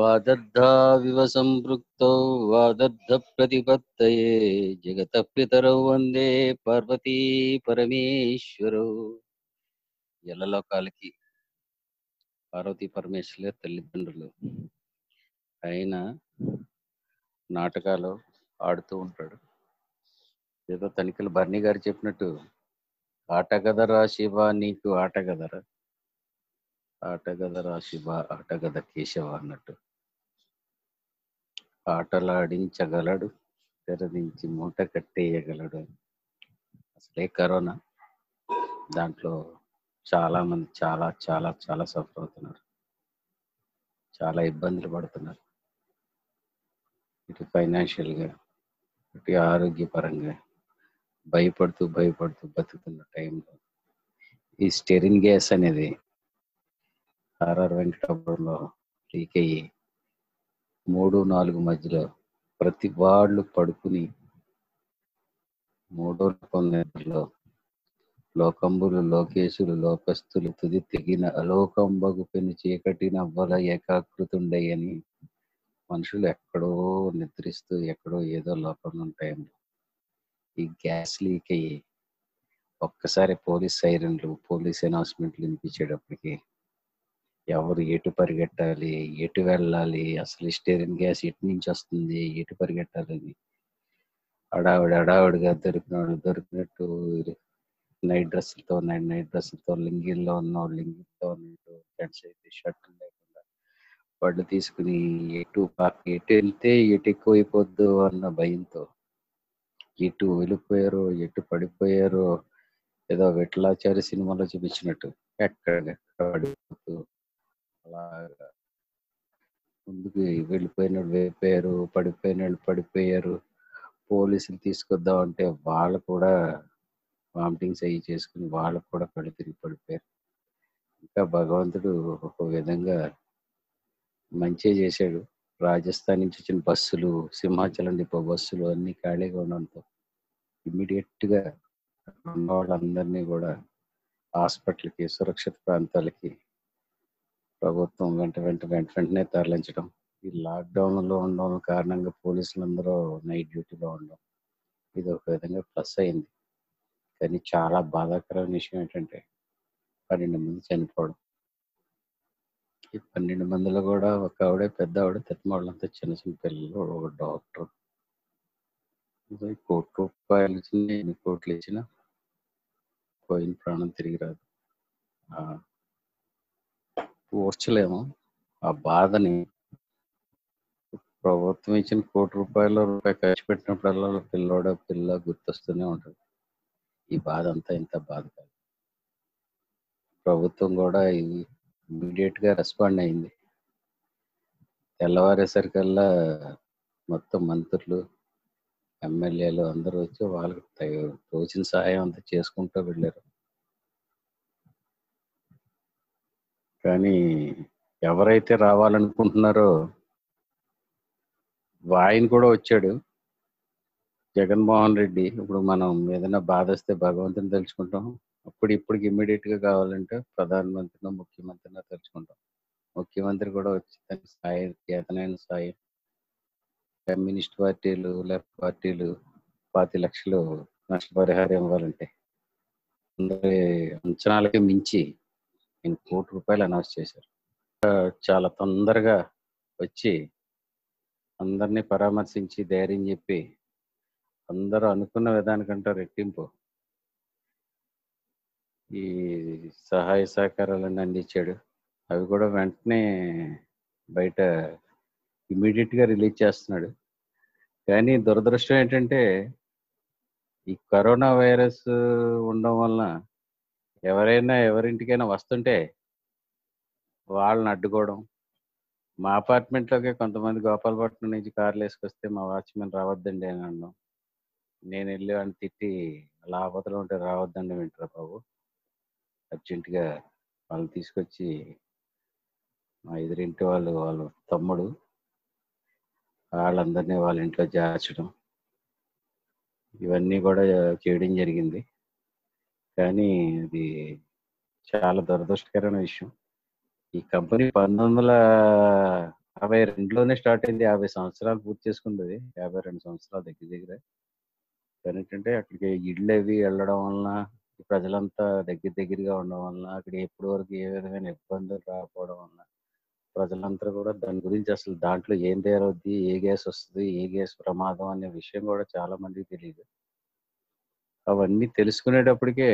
వాదద్ధావివ సంపృక్తౌ వాదద్ధ ప్రతిపత్తయే జగత పితరౌ వందే పార్వతీ పరమేశ్వరౌ ఎల్లలోకాలకి పార్వతీ పరమేశ్వరులే తల్లిదండ్రులు. ఆయన నాటకాలు ఆడుతూ ఉంటాడు. ఏదో తనిఖీలు బర్నీ గారు చెప్పినట్టు ఆట గదరా శివ నీకు ఆట గదరా? ఆట గదరా శివ ఆట గద కేశవ అన్నట్టు. ఆటలాడించగలడు తెరదించి మూట కట్టేయగలడు. అసలే కరోనా. దాంట్లో చాలా మంది చాలా చాలా చాలా సఫర్ అవుతున్నారు. చాలా ఇబ్బందులు పడుతున్నారు. ఇటు ఫైనాన్షియల్గా ఇటు ఆరోగ్యపరంగా భయపడుతూ భయపడుతూ బతుకుతున్న టైంలో ఈ స్టెరిన్ గ్యాస్ అనేది ఆర్ఆర్ వెంకటాపురంలో లీక్ అయ్యి మూడు నాలుగు మధ్యలో ప్రతి వాళ్ళు పడుకుని మూడో నిద్రలో లోకంబులు లోకేశులు లోకస్తులు తుది తెగిన అలోకంబగు పెను చీకటి నవ్వల ఏకాకృతుండయని మనుషులు ఎక్కడో నిద్రిస్తూ ఎక్కడో ఏదో లోకంలో ఉంటాయండి. ఈ గ్యాస్ లీక్ అయ్యి ఒక్కసారి పోలీస్ సైరన్లు పోలీస్ అనౌన్స్మెంట్లు వినిపించేటప్పటికి ఎవరు ఎటు పరిగెట్టాలి ఎటు వెళ్ళాలి అసలు స్టేరిన్ గ్యాస్ ఎటు నుంచి వస్తుంది ఎటు పరిగెట్టాలని. అడావిడి అడావిడిగా దొరికిన వాళ్ళు దొరికినట్టు నైట్ డ్రెస్సులతో నైట్ నైట్ డ్రెస్సులతో లింగిల్లో ఉన్న లింగితో ఉన్నట్టు ఫ్రెండ్స్ అయితే షర్ట్లు లేకుండా వాళ్ళు తీసుకుని ఎటు ఎటు వెళ్తే ఎటు ఎక్కువ అయిపోద్దు అన్న భయంతో. ఎటు వెళ్ళిపోయారో ఎటు పడిపోయారో ఏదో వెట్లాచారి సినిమాలో చూపించినట్టు ఎక్కడ పడిపోతూ అలాగా. ముందుకు వెళ్ళిపోయిన వాళ్ళు వెళ్ళిపోయారు పడిపోయిన వాళ్ళు పడిపోయారు. పోలీసులు తీసుకొద్దాం అంటే వాళ్ళు కూడా వామిటింగ్స్ అయ్యి చేసుకుని వాళ్ళకు కూడా కళ్ళు తిరిగి పడిపోయారు. ఇంకా భగవంతుడు ఒక విధంగా మంచి చేశాడు. రాజస్థాన్ నుంచి వచ్చిన బస్సులు సింహాచలం డిపో బస్సులు అన్ని ఖాళీగా ఉండడంతో ఇమ్మీడియట్గా ఉన్న వాళ్ళందరినీ కూడా హాస్పిటల్కి సురక్షిత ప్రాంతాలకి ప్రభుత్వం వెంట వెంట వెంట వెంటనే తరలించడం. ఈ లాక్డౌన్లో ఉండడం కారణంగా పోలీసులందరూ నైట్ డ్యూటీలో ఉండడం ఇది ఒక విధంగా ప్లస్ అయింది. కానీ చాలా బాధాకరమైన విషయం ఏంటంటే పన్నెండు మంది చనిపోవడం. ఈ పన్నెండు మందిలో కూడా ఒక ఆవిడ పెద్ద ఆవిడ తిట్టిన చిన్న చిన్న పిల్లలు ఒక డాక్టర్. కోటి రూపాయలు ఇచ్చిన ఎన్ని కోట్లు ఇచ్చినా పోయిన ప్రాణం తిరిగి రాదు. ఆ ఓర్చలేము ఆ బాధని ప్రభుత్వం ఇచ్చిన కోటి రూపాయలు రూపాయి ఖర్చు పెట్టినప్పుడల్లా పిల్లోడ పిల్ల గుర్తొస్తూనే ఉంటుంది. ఈ బాధ అంతా ఇంత బాధ కాదు. ప్రభుత్వం కూడా ఇమీడియట్గా రెస్పాండ్ అయింది. తెల్లవారేసరికల్లా మొత్తం మంత్రులు ఎమ్మెల్యేలు అందరూ వచ్చి వాళ్ళకి రోజున తోచిన సహాయం అంతా చేసుకుంటూ వెళ్ళారు. కానీ ఎవరైతే రావాలనుకుంటున్నారో ఆయన కూడా వచ్చాడు. జగన్మోహన్ రెడ్డి ఇప్పుడు మనం ఏదైనా బాధ వస్తే భగవంతుని తెలుసుకుంటాం అప్పుడు ఇప్పటికి ఇమ్మీడియట్గా కావాలంటే ప్రధానమంత్రినో ముఖ్యమంత్రినో తెలుసుకుంటాం ముఖ్యమంత్రి కూడా వచ్చి తన సాయి చేతనైన సాయి కమ్యూనిస్ట్ పార్టీలు లెఫ్ట్ పార్టీలు పాతి లక్షలు నష్టపరిహారం ఇవ్వాలంటే అందరి అంచనాలకి మించి నేను కోటి రూపాయలు అనౌన్స్ చేశారు. చాలా తొందరగా వచ్చి అందరినీ పరామర్శించి ధైర్యం చెప్పి అందరూ అనుకున్న విధానికంటే రెట్టింపు. ఈ సహాయ సహకారాలన్నీ అందించాడు. అవి కూడా వెంటనే బయట ఇమీడియట్గా రిలీజ్ చేస్తున్నాడు. కానీ దురదృష్టం ఏంటంటే ఈ కరోనా వైరస్ ఉండడం వలన ఎవరైనా ఎవరింటికైనా వస్తుంటే వాళ్ళని అడ్డుకోవడం. మా అపార్ట్మెంట్లోకే కొంతమంది గోపాలపట్నం నుంచి కార్లు వేసుకొస్తే మా వాచ్మెన్ రావద్దండి అని అన్నాం. నేను వెళ్ళి వాడిని తిట్టి అలా ఉంటే రావద్దండి వింటారా బాబు. అర్జెంటుగా వాళ్ళని తీసుకొచ్చి మా ఎదురింటి వాళ్ళు వాళ్ళ తమ్ముడు వాళ్ళందరినీ వాళ్ళ ఇంట్లో చేర్చడం. ఇవన్నీ కూడా చేయడం జరిగింది. కానీ అది చాలా దురదృష్టకరమైన విషయం. ఈ కంపెనీ పంతొమ్మిది వందల యాభై రెండులోనే స్టార్ట్ అయింది. యాభై సంవత్సరాలు పూర్తి చేసుకుంది. యాభై రెండు సంవత్సరాలు దగ్గర దగ్గర. కానీ ఏంటంటే అక్కడికి ఇళ్ళు అవి వెళ్ళడం వలన ప్రజలంతా దగ్గర దగ్గరగా ఉండడం వలన అక్కడ ఎప్పటి వరకు ఏ విధమైన ఇబ్బందులు రాకపోవడం వలన ప్రజలంతా కూడా దాని గురించి అసలు దాంట్లో ఏం తయారవుద్ది ఏ గ్యాస్ వస్తుంది ఏ గ్యాస్ ప్రమాదం అనే విషయం కూడా చాలా మందికి తెలియదు. అవన్నీ తెలుసుకునేటప్పటికే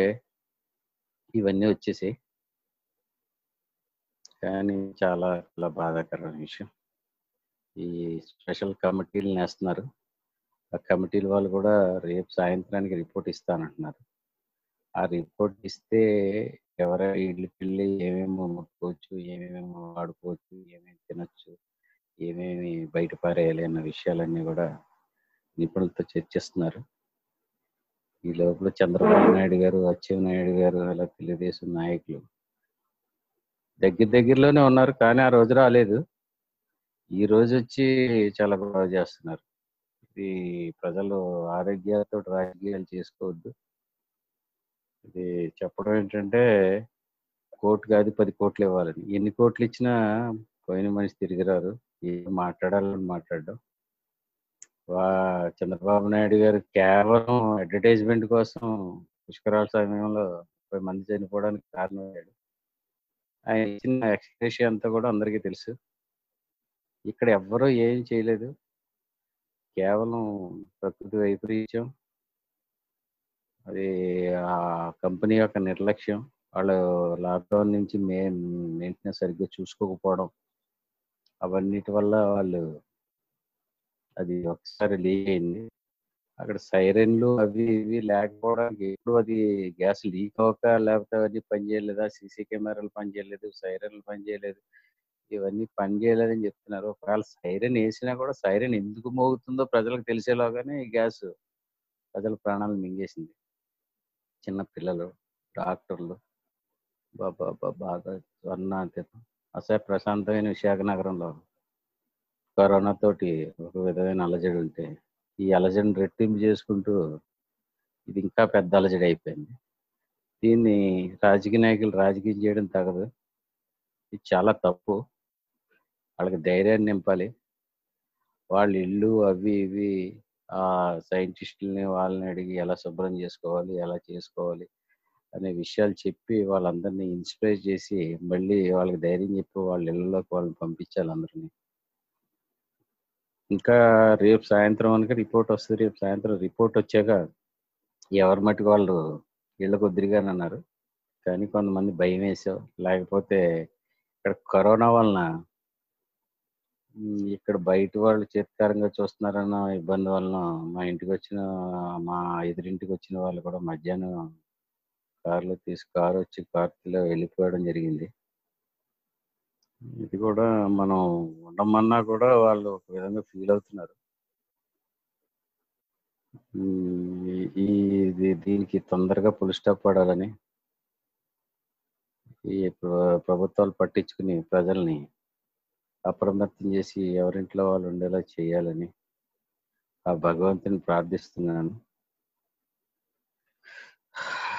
ఇవన్నీ వచ్చేసాయి. కానీ చాలా చాలా బాధాకరమైన విషయం. ఈ స్పెషల్ కమిటీలు నేస్తున్నారు. ఆ కమిటీల వాళ్ళు కూడా రేపు సాయంత్రానికి రిపోర్ట్ ఇస్తానంటున్నారు. ఆ రిపోర్ట్ ఇస్తే ఎవరో ఇళ్ళకి వెళ్ళి ఏమేమి ముట్టుకోవచ్చు ఏమేమి వాడుకోవచ్చు ఏమేమి తినొచ్చు ఏమేమి బయట పారేయాలి అన్న విషయాలన్నీ కూడా నిపుణులతో చర్చిస్తున్నారు. ఈ లోపల చంద్రబాబు నాయుడు గారు అచ్చెన్నాయుడు గారు అలా తెలుగుదేశం నాయకులు దగ్గర దగ్గరలోనే ఉన్నారు కానీ ఆ రోజు రాలేదు. ఈ రోజు వచ్చి చాలా బాగా చేస్తున్నారు. ఇది ప్రజలు ఆరోగ్యాలతో రాజకీయాలు చేసుకోవద్దు. ఇది చెప్పడం ఏంటంటే కోర్టు కాదు పది కోట్లు ఇవ్వాలని. ఎన్ని కోట్లు ఇచ్చినా పోయిన మనిషి తిరిగి రారు. ఏం మాట్లాడాలని మాట్లాడడం. చంద్రబాబు నాయుడు గారు కేవలం అడ్వర్టైజ్మెంట్ కోసం పుష్కరాల సమయంలో ముప్పై మంది చనిపోవడానికి కారణమయ్యాడు. ఆయన ఇచ్చిన ఎక్స్ప్రెషన్ అంతా కూడా అందరికీ తెలుసు. ఇక్కడ ఎవ్వరూ ఏం చేయలేదు. కేవలం ప్రకృతి వైపరీత్యం. అది ఆ కంపెనీ యొక్క నిర్లక్ష్యం. వాళ్ళు లాక్డౌన్ నుంచి మే మెయింటెనెన్స్ సరిగ్గా చూసుకోకపోవడం. అవన్నిటి వల్ల వాళ్ళు అది ఒకసారి లీక్ అయింది అక్కడ సైరన్లు అవి ఇవి లేకపోవడానికి ఎప్పుడు అది గ్యాస్ లీక్ అవ్వక లేకపోతే అవన్నీ పనిచేయలేదా సీసీ కెమెరాలు పనిచేయలేదు సైరన్లు పనిచేయలేదు ఇవన్నీ పనిచేయలేదని చెప్తున్నారు. ఒకవేళ సైరన్ వేసినా కూడా సైరన్ ఎందుకు మోగుతుందో ప్రజలకు తెలిసేలాగానే ఈ గ్యాస్ ప్రజల ప్రాణాలు మింగేసింది. చిన్న పిల్లలు డాక్టర్లు బాబా బాగా స్వర్ణాంతితం అసలు ప్రశాంతమైన విశాఖ నగరంలో కరోనా తోటి ఒక విధమైన అలజడి ఉంటే ఈ అలజడిని రెట్టింపు చేసుకుంటూ ఇది ఇంకా పెద్ద అలజడి అయిపోయింది. దీన్ని రాజకీయ నాయకులు రాజకీయం చేయడం తగదు. ఇది చాలా తప్పు. వాళ్ళకి ధైర్యాన్ని నింపాలి. వాళ్ళ ఇల్లు అవి ఇవి ఆ సైంటిస్టులని వాళ్ళని అడిగి ఎలా శుభ్రం చేసుకోవాలి ఎలా చేసుకోవాలి అనే విషయాలు చెప్పి వాళ్ళందరినీ ఇన్స్పైర్ చేసి మళ్ళీ వాళ్ళకి ధైర్యం చెప్పి వాళ్ళ ఇళ్ళలోకి వాళ్ళని పంపించాలి అందరినీ. ఇంకా రేపు సాయంత్రం అనక రిపోర్ట్ వస్తుంది. రేపు సాయంత్రం రిపోర్ట్ వచ్చాక ఎవరి మట్టుకు వాళ్ళు ఇళ్ళ వద్దిరిగాని అన్నారు. కానీ కొంతమంది భయం వేసావు లేకపోతే ఇక్కడ కరోనా వలన ఇక్కడ బయట వాళ్ళు చేతికారంగా చూస్తున్నారన్న ఇబ్బంది వలన మా ఇంటికి వచ్చిన మా ఎదురింటికి వచ్చిన వాళ్ళు కూడా మధ్యాహ్నం కారులో తీసి కారు వచ్చి కార్లో వెళ్ళిపోవడం జరిగింది. ఇది కూడా మనం ఉండమన్నా కూడా వాళ్ళు ఒక విధంగా ఫీల్ అవుతున్నారు. ఈ దీనికి తొందరగా పుల్ స్టాప్ పడాలని ఈ ప్రభుత్వాలు పట్టించుకుని ప్రజల్ని అప్రమత్తం చేసి ఎవరింట్లో వాళ్ళు ఉండేలా చేయాలని ఆ భగవంతుని ప్రార్థిస్తున్నాను.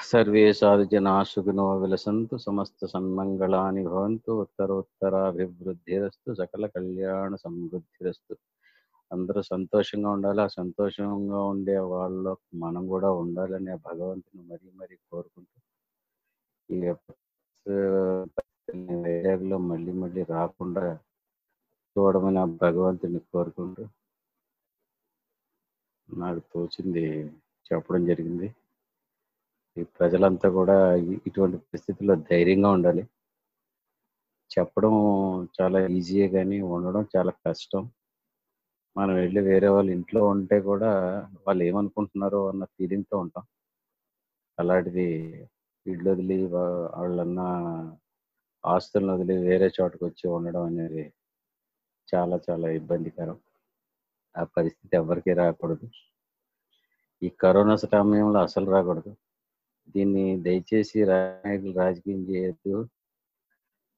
సర్వే సాధు విలసంతు సమస్త సన్మంగళాని భవంతు ఉత్తరోత్తరాభివృద్ధిరస్తు సకల కళ్యాణ సమృద్ధిరస్తు అందరూ సంతోషంగా ఉండాలి? ఆ సంతోషంగా ఉండే వాళ్ళు మనం కూడా ఉండాలని ఆ భగవంతుని మరీ మరీ కోరుకుంటూ ఈ వైజాగ్లో మళ్ళీ మళ్ళీ రాకుండా చూడమని ఆ భగవంతుని కోరుకుంటూ నాకు తోచింది చెప్పడం జరిగింది. ఈ ప్రజలంతా కూడా ఇటువంటి పరిస్థితుల్లో ధైర్యంగా ఉండాలి. చెప్పడం చాలా ఈజీయే కానీ ఉండడం చాలా కష్టం. మనం వెళ్ళి వేరే వాళ్ళ ఇంట్లో ఉంటే కూడా వాళ్ళు ఏమనుకుంటున్నారో అన్న ఫీలింగ్తో ఉంటాం. అలాంటిది ఇళ్ళు వదిలి వాళ్ళన్న ఆస్తులను వదిలి వేరే చోటకు వచ్చి ఉండడం అనేది చాలా చాలా ఇబ్బందికరం. ఆ పరిస్థితి ఎవరికీ రాకూడదు. ఈ కరోనా సమయంలో అసలు రాకూడదు. దీన్ని దయచేసి నాయకులు రాజకీయం చేయొద్దు.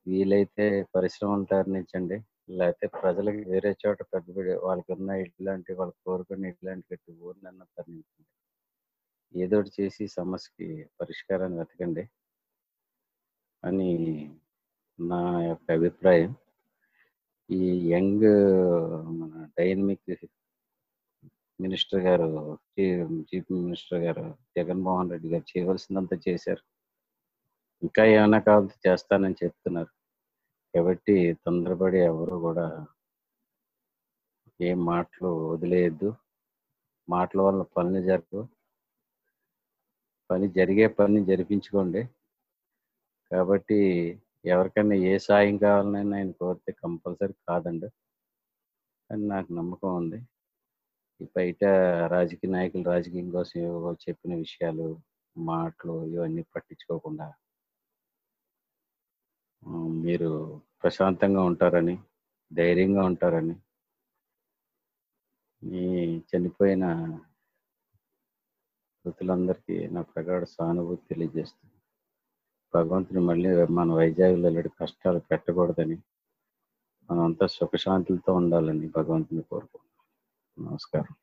వీలైతే పరిశ్రమలు తరలించండి లేకపోతే ప్రజలకి వేరే చోట పెద్ద వాళ్ళకి ఉన్న ఇట్లాంటి వాళ్ళు కోరుకున్న ఇట్లాంటి గట్టి ఊరినన్నా తరలించండి ఏదో చేసి సమస్యకి పరిష్కారాన్ని వెతకండి అని నా యొక్క అభిప్రాయం. ఈ యంగ్ మన డైనమిక్ మినిస్టర్ గారు చీఫ్ మినిస్టర్ గారు జగన్మోహన్ రెడ్డి గారు చేయవలసిందంతా చేశారు. ఇంకా ఏమైనా కావాలంటే చేస్తానని చెప్తున్నారు. కాబట్టి తొందరపడి ఎవరు కూడా ఏం మాటలు వదిలేయద్దు. మాటల వల్ల పనులు జరగవు. పని జరిగే పని జరిపించుకోండి. కాబట్టి ఎవరికైనా ఏ సాయం కావాలని ఆయన కోరితే కంపల్సరీ కాదండి. అని నాకు నమ్మకం ఉంది. బయట రాజకీయ నాయకులు రాజకీయం కోసం ఏవో చెప్పిన విషయాలు మాటలు ఇవన్నీ పట్టించుకోకుండా మీరు ప్రశాంతంగా ఉంటారని ధైర్యంగా ఉంటారని మీ చనిపోయిన మృతులందరికీ నా ప్రగాఢ సానుభూతి తెలియజేస్తుంది. భగవంతుని మళ్ళీ మన వైజాగ్లో వెళ్ళి కష్టాలు పెట్టకూడదని మనమంతా సుఖశాంతులతో ఉండాలని భగవంతుని Nossa, cara.